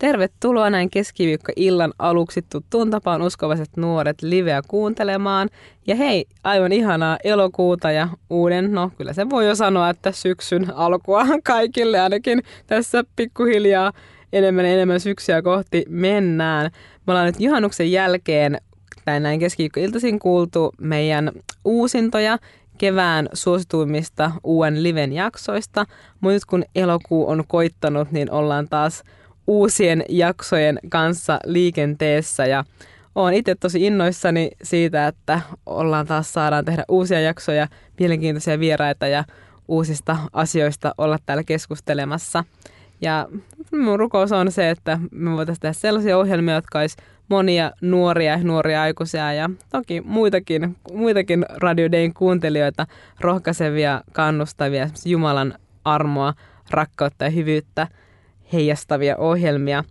Tervetuloa näin keskiviikko-illan aluksi tuttuun tapaan uskovaiset nuoret liveä kuuntelemaan. Ja hei, aivan ihanaa elokuuta ja uuden, no kyllä se voi jo sanoa, että syksyn alkua kaikille ainakin tässä pikkuhiljaa enemmän ja enemmän syksyä kohti mennään. Me ollaan nyt juhannuksen jälkeen tai näin keskiviikko-iltaisin kuultu meidän uusintoja kevään suosituimmista uuden liven jaksoista. Mutta nyt kun elokuu on koittanut, niin ollaan taas uusien jaksojen kanssa liikenteessä ja olen itse tosi innoissani siitä, että ollaan taas saadaan tehdä uusia jaksoja, mielenkiintoisia vieraita ja uusista asioista olla täällä keskustelemassa. Ja mun rukous on se, että me voitaisiin tehdä sellaisia ohjelmia, jotka olisi monia nuoria, nuoria aikuisia ja toki muitakin, muitakin Radio Dayn kuuntelijoita rohkaisevia, kannustavia, Jumalan armoa, rakkautta ja hyvyyttä heijastavia ohjelmia.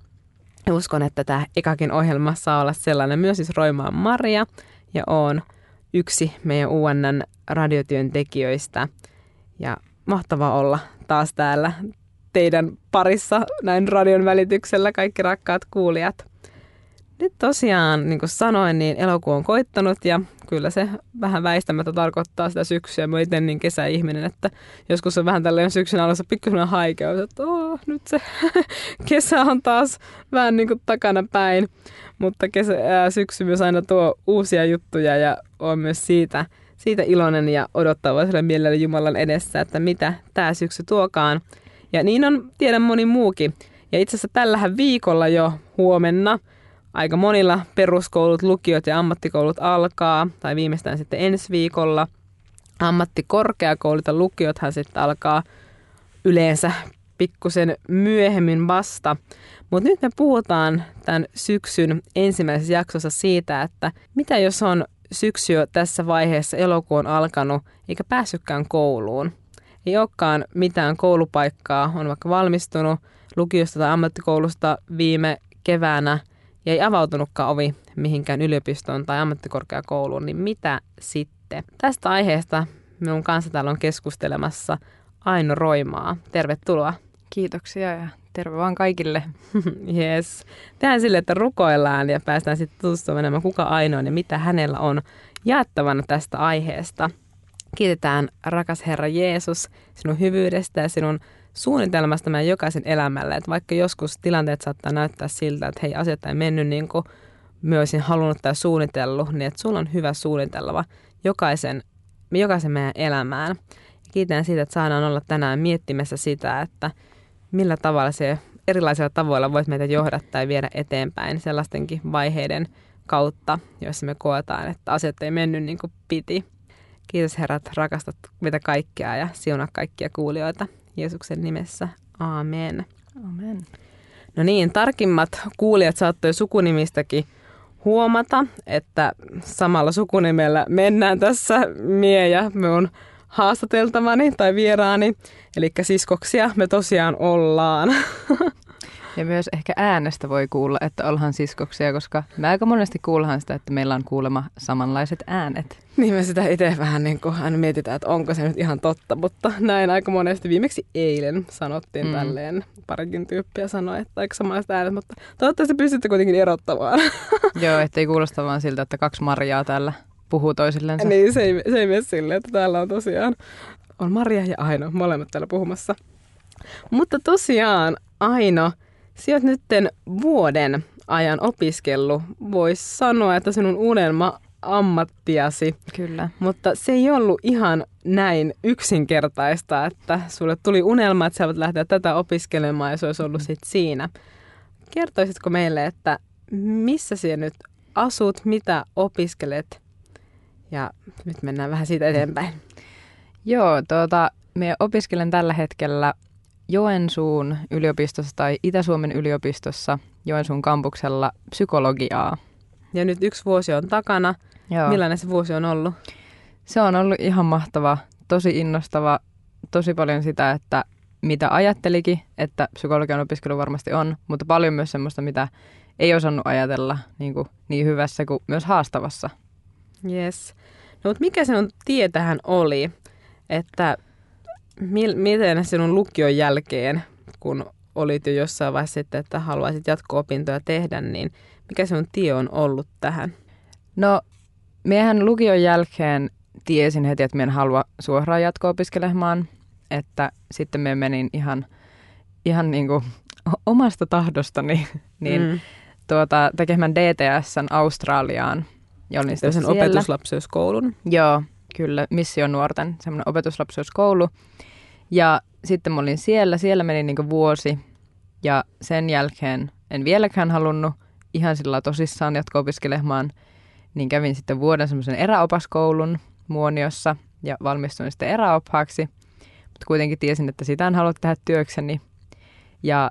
Uskon, että tämä ekakin ohjelma saa olla sellainen myös siis Roimaan Maria ja on yksi meidän UNN radiotyöntekijöistä. Ja mahtava olla taas täällä teidän parissa näin radion välityksellä kaikki rakkaat kuulijat. Nyt tosiaan, niin kuin sanoin, niin elokuu on koittanut ja kyllä se vähän väistämättä tarkoittaa sitä syksyä. Mä itse niin kesäihminen, että joskus on vähän tällainen syksyn alussa pikkuinen haikeus, että oh, nyt se kesä on taas vähän niin kuin takana päin. Mutta kesä, ää, syksy myös aina tuo uusia juttuja ja on myös siitä, siitä iloinen ja odottavaisella mielellä Jumalan edessä, että mitä tämä syksy tuokaan. Ja niin on, tiedän moni muukin. Ja itse asiassa tällähän viikolla jo huomenna – aika monilla peruskoulut, lukiot ja ammattikoulut alkaa, tai viimeistään sitten ensi viikolla. Ammattikorkeakoulut ja lukiothan sitten alkaa yleensä pikkusen myöhemmin vasta. Mutta nyt me puhutaan tämän syksyn ensimmäisessä jaksossa siitä, että mitä jos on syksy tässä vaiheessa, elokuun alkanut, eikä päässytkään kouluun. Ei olekaan mitään koulupaikkaa, on vaikka valmistunut lukiosta tai ammattikoulusta viime keväänä ja ei avautunutkaan ovi mihinkään yliopistoon tai ammattikorkeakouluun, niin mitä sitten? Tästä aiheesta minun kanssa täällä on keskustelemassa Aino Roimaa. Tervetuloa. Kiitoksia ja terve vaan kaikille. yes. Tehdään sille, että rukoillaan ja päästään sitten tutustumaan enemmän, kuka Aino on ja mitä hänellä on jaettavana tästä aiheesta. Kiitetään rakas Herra Jeesus sinun hyvyydestä ja sinun suunnitelmasta meidän jokaisen elämälle. Että vaikka joskus tilanteet saattaa näyttää siltä, että hei, asiat ei mennyt niin kuin olisin halunnut tai suunnitellut, niin että sulla on hyvä suunnitelma jokaisen, jokaisen meidän elämään. Ja kiitän siitä, että saadaan olla tänään miettimässä sitä, että millä tavalla se erilaisilla tavoilla voit meitä johdattaa tai viedä eteenpäin sellaistenkin vaiheiden kautta, joissa me koetaan, että asiat ei mennyt niin kuin piti. Kiitos herrat, rakastat meitä kaikkia ja siunaa kaikkia kuulijoita. Jeesuksen nimessä. Aamen. Amen. No niin, tarkimmat kuulijat saattoi sukunimistäkin huomata, että samalla sukunimellä mennään tässä mie ja on haastateltavani tai vieraani. Eli siskoksia me tosiaan ollaan. Ja myös ehkä äänestä voi kuulla, että ollaan siskoksia, koska me aika monesti kuullaan sitä, että meillä on kuulema samanlaiset äänet. Niin me sitä itse vähän niin kuin aina mietitään, että onko se nyt ihan totta, mutta näin aika monesti viimeksi eilen sanottiin mm. tälleen. Parikin tyyppiä sanoi, että aika samanlaiset äänet, mutta toivottavasti pystytte kuitenkin erottamaan. Joo, ettei kuulosta vaan siltä, että kaksi Mariaa täällä puhuu toisillensa. Niin, se ei, se ei mene silleen, että täällä on tosiaan on Maria ja Aino, molemmat täällä puhumassa. Mutta tosiaan, Aino, Sä oot nytten vuoden ajan opiskellut. Voisi sanoa, että sinun unelma ammattiasi. Kyllä. Mutta se ei ollut ihan näin yksinkertaista, että sulle tuli unelma, että sä voit lähteä tätä opiskelemaan ja se olisi ollut sitten siinä. Kertoisitko meille, että missä sinä nyt asut, mitä opiskelet ja nyt mennään vähän siitä eteenpäin. Joo, tuota, me opiskelen tällä hetkellä Joensuun yliopistossa tai Itä-Suomen yliopistossa Joensuun kampuksella psykologiaa. Ja nyt yksi vuosi on takana. Joo. Millainen se vuosi on ollut? Se on ollut ihan mahtava, tosi innostava, tosi paljon sitä, että mitä ajattelikin, että psykologian opiskelu varmasti on, mutta paljon myös semmoista, mitä ei osannut ajatella niin, kuin, niin hyvässä kuin myös haastavassa. Yes. No, mutta mikä sinun tie tähän oli, että mil, miten sinun lukion jälkeen, kun olit jo jossain vaiheessa sitten, että haluaisit jatko-opintoja tehdä, niin mikä sinun tie on ollut tähän? No, miehän lukion jälkeen tiesin heti, että minä en halua suoraan jatko-opiskelemaan, että sitten me menin ihan, ihan niin kuin omasta tahdostani niin mm. tuota, tekemään DTSn Australiaan. Ja olin sen siellä. opetuslapseuskoulun. Joo, kyllä, mission nuorten semmoinen opetuslapseuskoulu. Ja sitten mä olin siellä, siellä meni niin vuosi ja sen jälkeen en vieläkään halunnut ihan sillä tosissaan jatko-opiskelemaan, niin kävin sitten vuoden semmoisen eräopaskoulun Muoniossa ja valmistuin sitten eräophaaksi. Mutta kuitenkin tiesin, että sitä en halua tehdä työkseni. Ja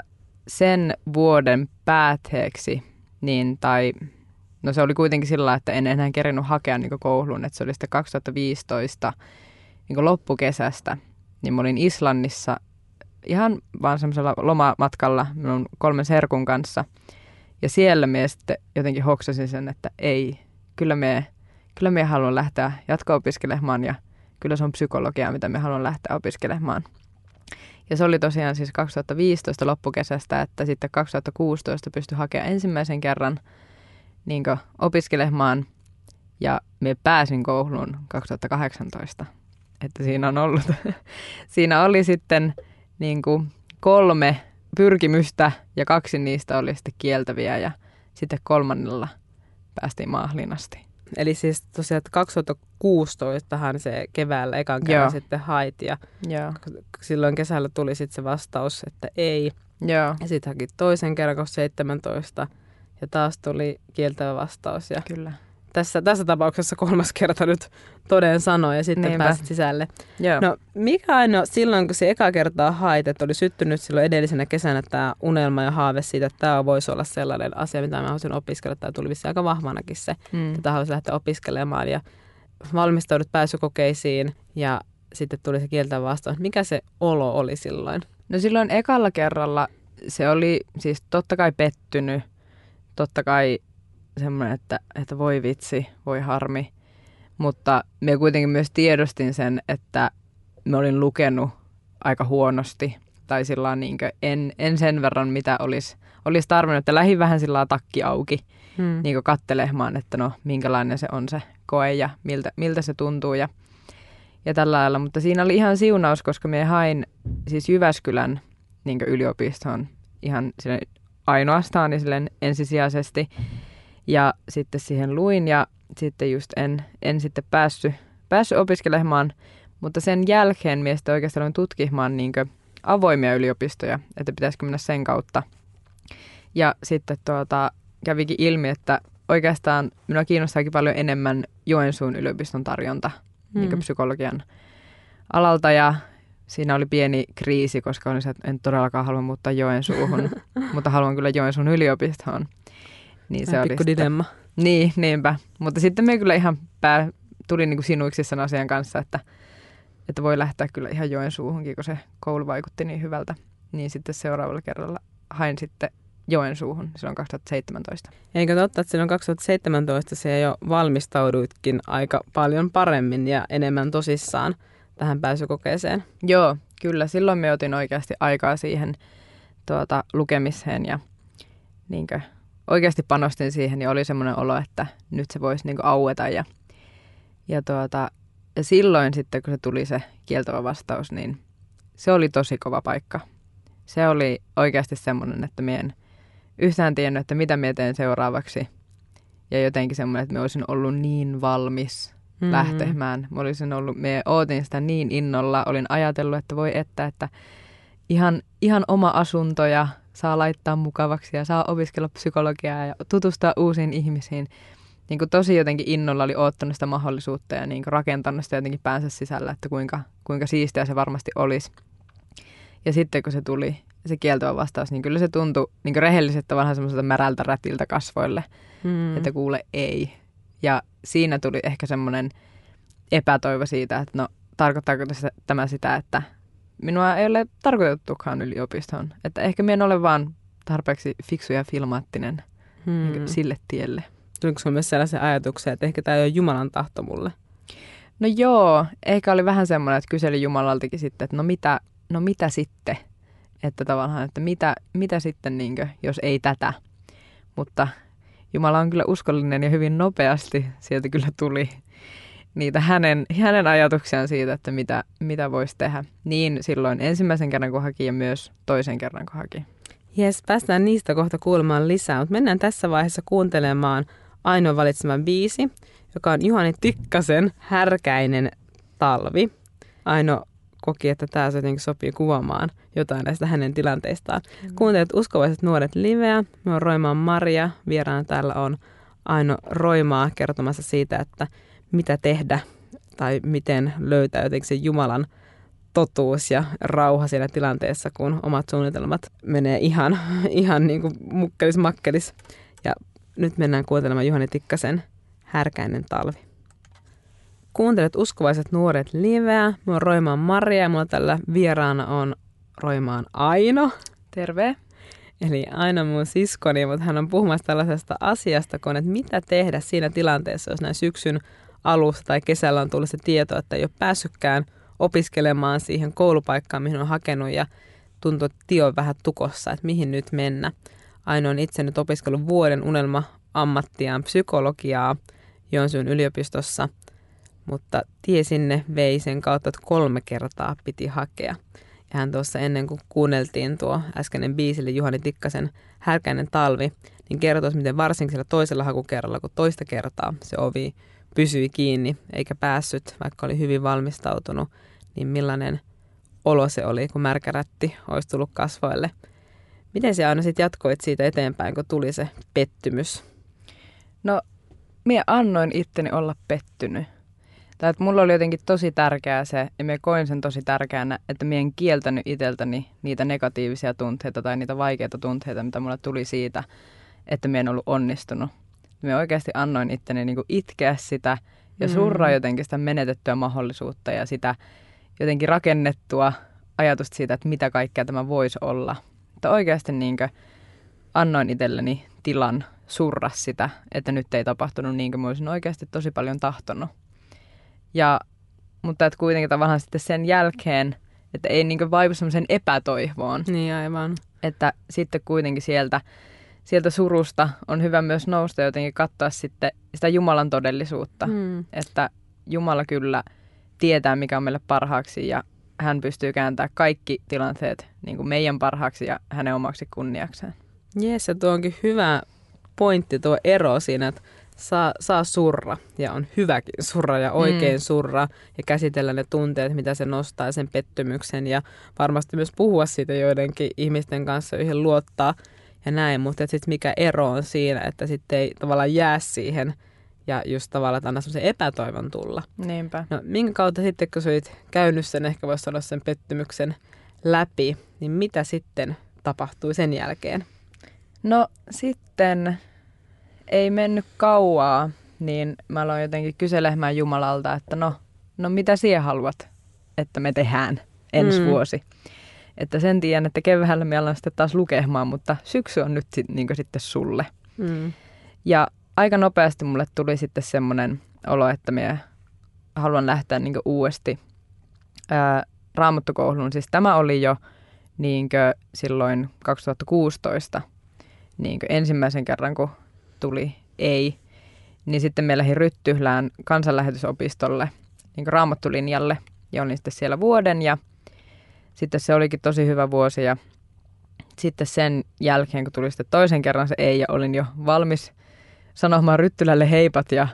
sen vuoden päätteeksi, niin, tai no se oli kuitenkin sillä että en enää kerinyt hakea niin kouluun, että se oli sitten 2015 niin loppukesästä, niin mä olin Islannissa ihan vaan semmoisella lomamatkalla minun kolmen serkun kanssa. Ja siellä me sitten jotenkin hoksasin sen, että ei, kyllä me, kyllä me haluan lähteä jatko-opiskelemaan ja kyllä se on psykologia, mitä me haluan lähteä opiskelemaan. Ja se oli tosiaan siis 2015 loppukesästä, että sitten 2016 pystyi hakemaan ensimmäisen kerran niin opiskelemaan ja me pääsin kouluun 2018. Että siinä on ollut, siinä oli sitten niin kuin kolme pyrkimystä ja kaksi niistä oli sitten kieltäviä ja sitten kolmannella päästiin maahliin asti. Eli siis tosiaan 2016 se keväällä ekan kerran Joo. sitten hait ja Joo. silloin kesällä tuli sitten se vastaus, että ei. Joo. Ja sitten haki toisen kerran 2017 ja taas tuli kieltävä vastaus. Ja Kyllä tässä, tässä tapauksessa kolmas kerta nyt toden sanoi ja sitten Niinpä. pääsit sisälle. Joo. No mikä aina silloin, kun se eka kertaa hait, että oli syttynyt silloin edellisenä kesänä tämä unelma ja haave siitä, että tämä voisi olla sellainen asia, mitä mä haluaisin opiskella. Tämä tuli vissi aika vahvanakin se, mm. että haluaisin lähteä opiskelemaan ja valmistaudut pääsykokeisiin ja sitten tuli se kieltävä vastaus. Mikä se olo oli silloin? No silloin ekalla kerralla se oli siis totta kai pettynyt. Totta kai semmoinen, että, että voi vitsi, voi harmi. Mutta me kuitenkin myös tiedostin sen, että me olin lukenut aika huonosti. Tai sillä niin en, en sen verran, mitä olisi, olisi tarvinnut. Että lähin vähän sillä takki auki hmm. niin kattelemaan, että no minkälainen se on se koe ja miltä, miltä se tuntuu. Ja, ja tällä lailla. Mutta siinä oli ihan siunaus, koska me hain siis Jyväskylän niin yliopistoon ihan ainoastaan niin ensisijaisesti. Ja sitten siihen luin ja sitten just en, en sitten päässyt, päässyt opiskelemaan, mutta sen jälkeen miestä oikeastaan aloin tutkimaan niin avoimia yliopistoja, että pitäisikö mennä sen kautta. Ja sitten tuota, kävikin ilmi, että oikeastaan minua kiinnostaakin paljon enemmän Joensuun yliopiston tarjonta mm. niin psykologian alalta ja siinä oli pieni kriisi, koska olin se, että en todellakaan halua muuttaa Joensuuhun, mutta haluan kyllä Joensuun yliopistoon. Niin se oli dilemma. Niin, niinpä. Mutta sitten me kyllä ihan pää, tuli niin kuin sinuiksi sen asian kanssa, että, että voi lähteä kyllä ihan Joensuuhunkin, kun se koulu vaikutti niin hyvältä. Niin sitten seuraavalla kerralla hain sitten Joensuuhun silloin 2017. Eikö totta, että silloin 2017 se jo valmistauduitkin aika paljon paremmin ja enemmän tosissaan tähän pääsykokeeseen? Joo, kyllä. Silloin me otin oikeasti aikaa siihen tuota, lukemiseen ja niinkö, oikeasti panostin siihen, niin oli semmoinen olo, että nyt se voisi niinku aueta. Ja, ja, tuota, ja silloin sitten, kun se tuli se kieltävä vastaus, niin se oli tosi kova paikka. Se oli oikeasti semmoinen, että mie en yhtään tiennyt, että mitä mie teen seuraavaksi. Ja jotenkin semmoinen, että me olisin ollut niin valmis mm-hmm. lähtemään. Mä olisin ollut, me ootin sitä niin innolla, olin ajatellut, että voi että, että ihan, ihan oma asunto ja saa laittaa mukavaksi ja saa opiskella psykologiaa ja tutustua uusiin ihmisiin. Niin kuin tosi jotenkin innolla oli oottanut sitä mahdollisuutta ja niin kuin rakentanut sitä jotenkin päänsä sisällä, että kuinka, kuinka siistiä se varmasti olisi. Ja sitten kun se tuli, se kieltävä vastaus, niin kyllä se tuntui niin rehelliseltä vanhan semmoiselta märältä rätiltä kasvoille, mm. että kuule ei. Ja siinä tuli ehkä semmoinen epätoivo siitä, että no tarkoittaako tämä sitä, että minua ei ole tarkoitettukaan yliopistoon. Että ehkä minä en ole vaan tarpeeksi fiksu ja filmaattinen hmm. Niin sille tielle. Tuliko sinulla myös sellaisia ajatuksia, että ehkä tämä ei ole Jumalan tahto mulle? No joo, ehkä oli vähän semmoinen, että kyseli Jumalaltakin sitten, että no mitä, no mitä sitten? Että tavallaan, että mitä, mitä sitten, niin kuin, jos ei tätä. Mutta Jumala on kyllä uskollinen ja hyvin nopeasti sieltä kyllä tuli niitä hänen, hänen ajatuksiaan siitä, että mitä, mitä voisi tehdä. Niin silloin ensimmäisen kerran kun haki ja myös toisen kerran kun haki. Jes, päästään niistä kohta kuulemaan lisää, mutta mennään tässä vaiheessa kuuntelemaan ainoa valitsema biisi, joka on Juhani Tikkasen Härkäinen talvi. Aino koki, että tämä jotenkin sopii kuvaamaan jotain näistä hänen tilanteistaan. Mm. Kuuntelet uskovaiset nuoret liveä. Me on Roimaan Maria. Vieraana täällä on Aino Roimaa kertomassa siitä, että mitä tehdä tai miten löytää jotenkin se Jumalan totuus ja rauha siinä tilanteessa, kun omat suunnitelmat menee ihan, ihan niin kuin mukkelis makkelis. Ja nyt mennään kuuntelemaan Juhani Tikkasen Härkäinen talvi. Kuuntelet uskovaiset nuoret liveä. Mä oon Roimaan Maria ja mulla tällä vieraana on Roimaan Aino. Terve. Eli Aino mun siskoni, mutta hän on puhumassa tällaisesta asiasta, kun että mitä tehdä siinä tilanteessa, jos näin syksyn alussa tai kesällä on tullut se tieto, että ei ole päässytkään opiskelemaan siihen koulupaikkaan, mihin on hakenut ja tuntuu, että tie on vähän tukossa, että mihin nyt mennä. Aino on itse nyt opiskellut vuoden unelma ammattiaan psykologiaa Joensuun yliopistossa, mutta tie sinne vei sen kautta, että kolme kertaa piti hakea. Ja hän tuossa ennen kuin kuunneltiin tuo äskeinen biisille Juhani Tikkasen Härkäinen talvi, niin kertoi, miten varsinkin sillä toisella hakukerralla, kun toista kertaa se ovi pysyi kiinni eikä päässyt, vaikka oli hyvin valmistautunut, niin millainen olo se oli, kun märkärätti olisi tullut kasvoille. Miten se aina sitten jatkoit siitä eteenpäin, kun tuli se pettymys? No, minä annoin itteni olla pettynyt. Tai että mulla oli jotenkin tosi tärkeää se, ja minä koin sen tosi tärkeänä, että minä en kieltänyt itseltäni niitä negatiivisia tunteita tai niitä vaikeita tunteita, mitä mulle tuli siitä, että minä en ollut onnistunut. Me oikeasti annoin itteni niin kuin itkeä sitä ja mm. surra jotenkin sitä menetettyä mahdollisuutta ja sitä jotenkin rakennettua ajatusta siitä, että mitä kaikkea tämä voisi olla. Että oikeasti niin kuin annoin itselleni tilan surra sitä, että nyt ei tapahtunut niin kuin mä olisin oikeasti tosi paljon tahtonut. Ja, mutta että kuitenkin tavallaan sitten sen jälkeen, että ei niin vaivu semmoisen epätoivoon. Niin aivan. Että sitten kuitenkin sieltä sieltä surusta on hyvä myös nousta jotenkin katsoa sitten sitä Jumalan todellisuutta. Mm. Että Jumala kyllä tietää, mikä on meille parhaaksi ja hän pystyy kääntämään kaikki tilanteet niin kuin meidän parhaaksi ja hänen omaksi kunniakseen. Jees, ja tuo onkin hyvä pointti tuo ero siinä, että saa, saa surra ja on hyväkin surra ja oikein mm. surra ja käsitellä ne tunteet, mitä se nostaa sen pettymyksen ja varmasti myös puhua siitä joidenkin ihmisten kanssa, joihin luottaa – ja näin, mutta sitten mikä ero on siinä, että sitten ei tavallaan jää siihen ja just tavallaan, että anna semmoisen epätoivon tulla. Niinpä. No minkä kautta sitten, kun sä olit käynyt sen, ehkä voisi sanoa sen pettymyksen läpi, niin mitä sitten tapahtui sen jälkeen? No sitten ei mennyt kauaa, niin mä aloin jotenkin kyselemään Jumalalta, että no, no mitä sinä haluat, että me tehdään ensi mm. vuosi. Että sen tiedän, että keväällä me alan sitten taas lukemaan, mutta syksy on nyt sit, niin sitten sulle. Mm. Ja aika nopeasti mulle tuli sitten semmoinen olo, että me haluan lähteä niin uudesti ää, raamattokouluun. Siis tämä oli jo niin silloin 2016 niin ensimmäisen kerran, kun tuli ei, niin sitten me lähdin Ryttyhlään kansanlähetysopistolle niin raamattulinjalle ja olin sitten siellä vuoden ja sitten se olikin tosi hyvä vuosi ja sitten sen jälkeen, kun tuli sitten toisen kerran se ei ja olin jo valmis sanomaan Ryttylälle heipat ja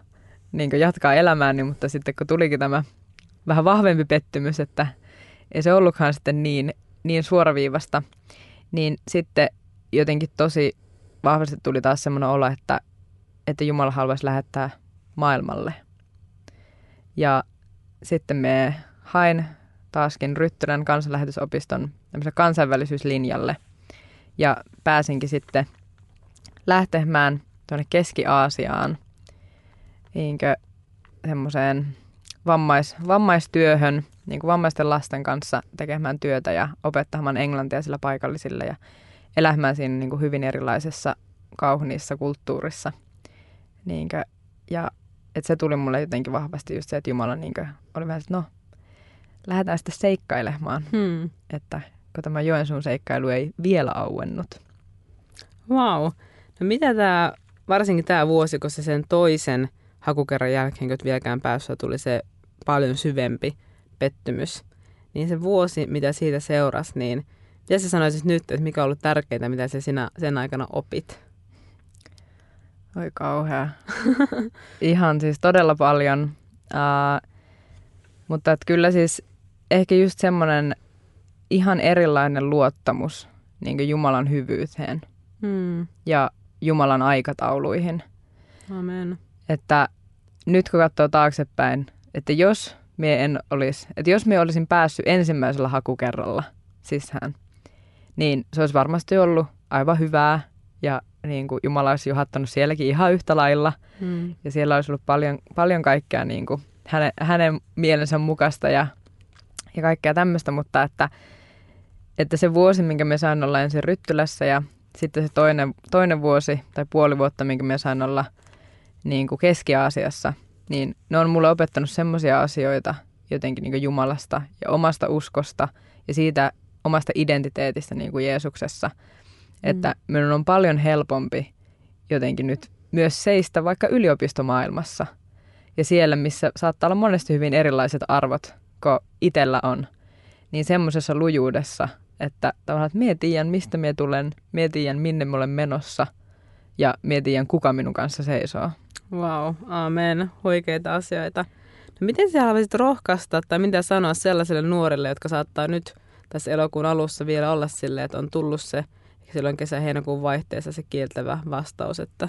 niin jatkaa elämääni, niin, mutta sitten kun tulikin tämä vähän vahvempi pettymys, että ei se ollutkaan sitten niin, niin suoraviivasta, niin sitten jotenkin tosi vahvasti tuli taas semmoinen olo, että, että Jumala haluaisi lähettää maailmalle. Ja sitten me hain taaskin Ryttylän kansanlähetysopiston kansainvälisyyslinjalle. Ja pääsinkin sitten lähtemään tuonne Keski-Aasiaan niinkö semmoiseen vammais, vammaistyöhön, niin kuin vammaisten lasten kanssa tekemään työtä ja opettamaan englantia sillä paikallisille ja elämään siinä niin kuin hyvin erilaisessa kauhuniissa kulttuurissa. Niinkö, ja että se tuli mulle jotenkin vahvasti just se, että Jumala niinkö, oli vähän, että no, lähdetään sitten seikkailemaan. Hmm. Että kun tämä Joensuun seikkailu ei vielä auennut. Wow. No mitä tämä, varsinkin tämä vuosi, kun se sen toisen hakukerran jälkeen, kun vieläkään päässyt, tuli se paljon syvempi pettymys, niin se vuosi, mitä siitä seurasi, niin mitä sä sanoisit nyt, että mikä on ollut tärkeintä, mitä sä sinä, sen aikana opit? Oi kauhea. Ihan siis todella paljon. Uh, mutta että kyllä siis ehkä just semmoinen ihan erilainen luottamus niin Jumalan hyvyyteen hmm. ja Jumalan aikatauluihin. Amen. Että nyt kun katsoo taaksepäin, että jos me en olisi, että jos me olisin päässyt ensimmäisellä hakukerralla sisään, niin se olisi varmasti ollut aivan hyvää ja niin kuin Jumala olisi johattanut sielläkin ihan yhtä lailla. Hmm. Ja siellä olisi ollut paljon, paljon kaikkea niin kuin hänen, hänen mielensä mukaista ja, ja kaikkea tämmöistä, mutta että, että se vuosi, minkä me sain olla ensin Ryttylässä ja sitten se toinen, toinen vuosi tai puoli vuotta, minkä me sain olla niin kuin Keski-Aasiassa, niin ne on mulle opettanut semmoisia asioita jotenkin niin kuin Jumalasta ja omasta uskosta ja siitä omasta identiteetistä niin kuin Jeesuksessa, että mm. minun on paljon helpompi jotenkin nyt myös seistä vaikka yliopistomaailmassa – ja siellä, missä saattaa olla monesti hyvin erilaiset arvot kuin itsellä on, niin semmoisessa lujuudessa, että tavallaan, että mie tiedän, mistä mie tulen, mie tiedän, minne me olen menossa ja mie tiedän, kuka minun kanssa seisoo. Wow, amen. Huikeita asioita. No miten sä haluaisit rohkaista tai mitä sanoa sellaisille nuorille, jotka saattaa nyt tässä elokuun alussa vielä olla silleen, että on tullut se silloin kesä-heinäkuun vaihteessa se kieltävä vastaus, että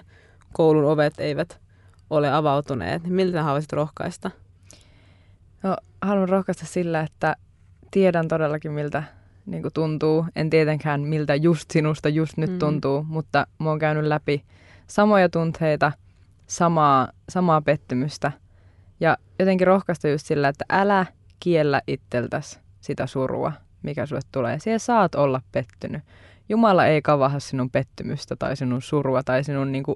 koulun ovet eivät ole avautuneet, miltä haluaisit rohkaista? No, haluan rohkaista sillä, että tiedän todellakin miltä niin kuin tuntuu. En tietenkään miltä just sinusta just nyt mm. tuntuu, mutta mä oon käynyt läpi samoja tunteita, samaa, samaa pettymystä. Ja jotenkin rohkaista just sillä, että älä kiellä itseltäsi sitä surua, mikä sulle tulee. Siellä saat olla pettynyt. Jumala ei kavaha sinun pettymystä tai sinun surua tai sinun niin kuin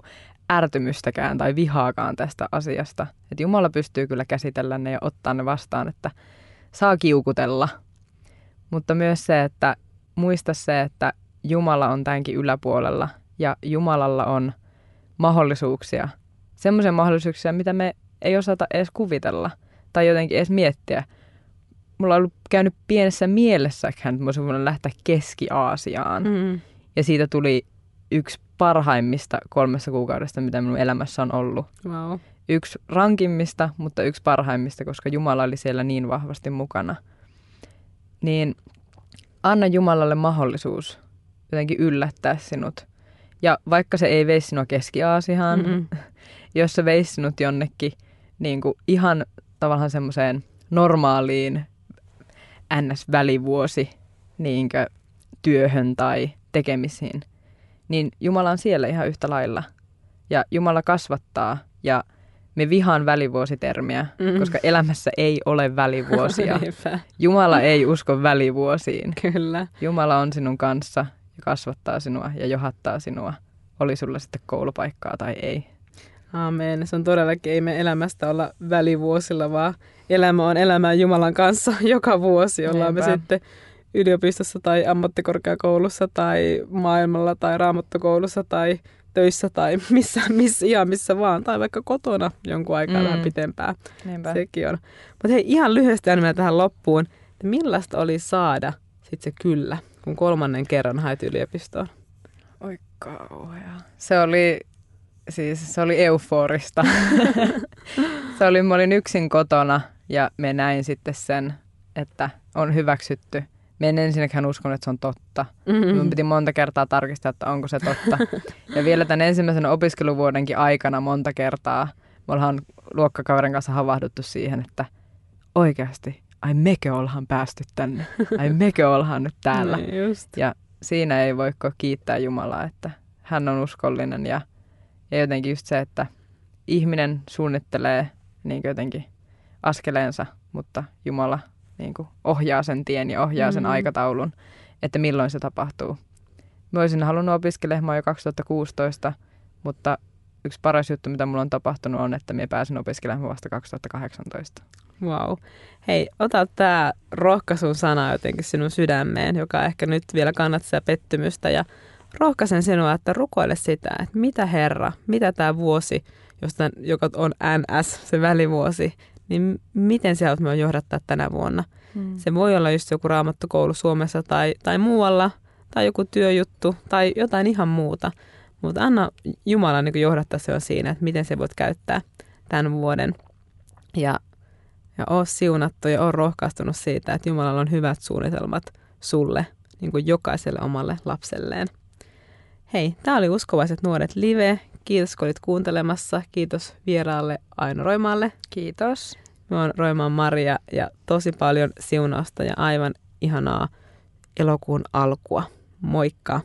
ärtymystäkään tai vihaakaan tästä asiasta. Että Jumala pystyy kyllä käsitellä ne ja ottaa ne vastaan, että saa kiukutella. Mutta myös se, että muista se, että Jumala on tämänkin yläpuolella ja Jumalalla on mahdollisuuksia. Semmoisia mahdollisuuksia, mitä me ei osata edes kuvitella tai jotenkin edes miettiä. Mulla on ollut käynyt pienessä mielessäkään, että mä olisin lähteä Keski-Aasiaan. Mm. Ja siitä tuli yksi parhaimmista kolmessa kuukaudesta, mitä minun elämässä on ollut. Wow. Yksi rankimmista, mutta yksi parhaimmista, koska Jumala oli siellä niin vahvasti mukana. Niin anna Jumalalle mahdollisuus jotenkin yllättää sinut. Ja vaikka se ei veisi sinua Keski-Aasiaan, mm-hmm. jos se veisi sinut jonnekin niin kuin ihan tavallaan semmoiseen normaaliin NS-välivuosi niin työhön tai tekemisiin, niin Jumala on siellä ihan yhtä lailla. Ja Jumala kasvattaa ja me vihaan välivuositermiä, mm. koska elämässä ei ole välivuosia. Jumala ei usko välivuosiin. Kyllä. Jumala on sinun kanssa ja kasvattaa sinua ja johattaa sinua. Oli sulla sitten koulupaikkaa tai ei. Aamen. Se on todellakin, ei me elämästä olla välivuosilla, vaan elämä on elämää Jumalan kanssa joka vuosi. Ollaan Niinpä. me sitten yliopistossa tai ammattikorkeakoulussa tai maailmalla tai raamattokoulussa tai töissä tai missä, missä ihan missä vaan, tai vaikka kotona jonkun aikaa mm. vähän pitempään. Niinpä. Sekin on. Mutta hei, ihan lyhyesti aina tähän loppuun, että millaista oli saada sitten se kyllä, kun kolmannen kerran hait yliopistoon? Oi kauhea. Se oli, siis se oli euforista. se oli, mä olin yksin kotona ja me näin sitten sen, että on hyväksytty – me en ensinnäkään uskonut, että se on totta. Mm-hmm. Mun piti monta kertaa tarkistaa, että onko se totta. ja vielä tämän ensimmäisen opiskeluvuodenkin aikana monta kertaa me ollaan luokkakaverin kanssa havahduttu siihen, että oikeasti, ai mekö ollaan päästy tänne. Ai mekö ollaan nyt täällä. Niin just. Ja siinä ei voi kiittää Jumalaa, että hän on uskollinen ja, ja jotenkin just se, että ihminen suunnittelee niin jotenkin askeleensa, mutta Jumala niin kuin ohjaa sen tien ja ohjaa sen mm. aikataulun, että milloin se tapahtuu. Mä olisin halunnut opiskelemaan jo 2016, mutta yksi paras juttu, mitä mulla on tapahtunut, on, että mä pääsin opiskelemaan vasta 2018. Wow. Hei, ota tämä rohkaisun sana jotenkin sinun sydämeen, joka ehkä nyt vielä kannattaa pettymystä ja rohkaisen sinua, että rukoile sitä, että mitä Herra, mitä tämä vuosi, josta, joka on NS, se välivuosi, niin miten sä haluat johdattaa tänä vuonna. Hmm. Se voi olla just joku raamattokoulu Suomessa tai, tai muualla, tai joku työjuttu, tai jotain ihan muuta. Mutta anna Jumala niin johdattaa se on siinä, että miten se voit käyttää tämän vuoden. Ja, ja oo siunattu ja oo rohkaistunut siitä, että Jumalalla on hyvät suunnitelmat sulle, niin kuin jokaiselle omalle lapselleen. Hei, tämä oli Uskovaiset nuoret live. Kiitos, kun olit kuuntelemassa. Kiitos vieraalle Aino Roimaalle. Kiitos. Mä oon Roimaan Maria ja tosi paljon siunausta ja aivan ihanaa elokuun alkua. Moikka!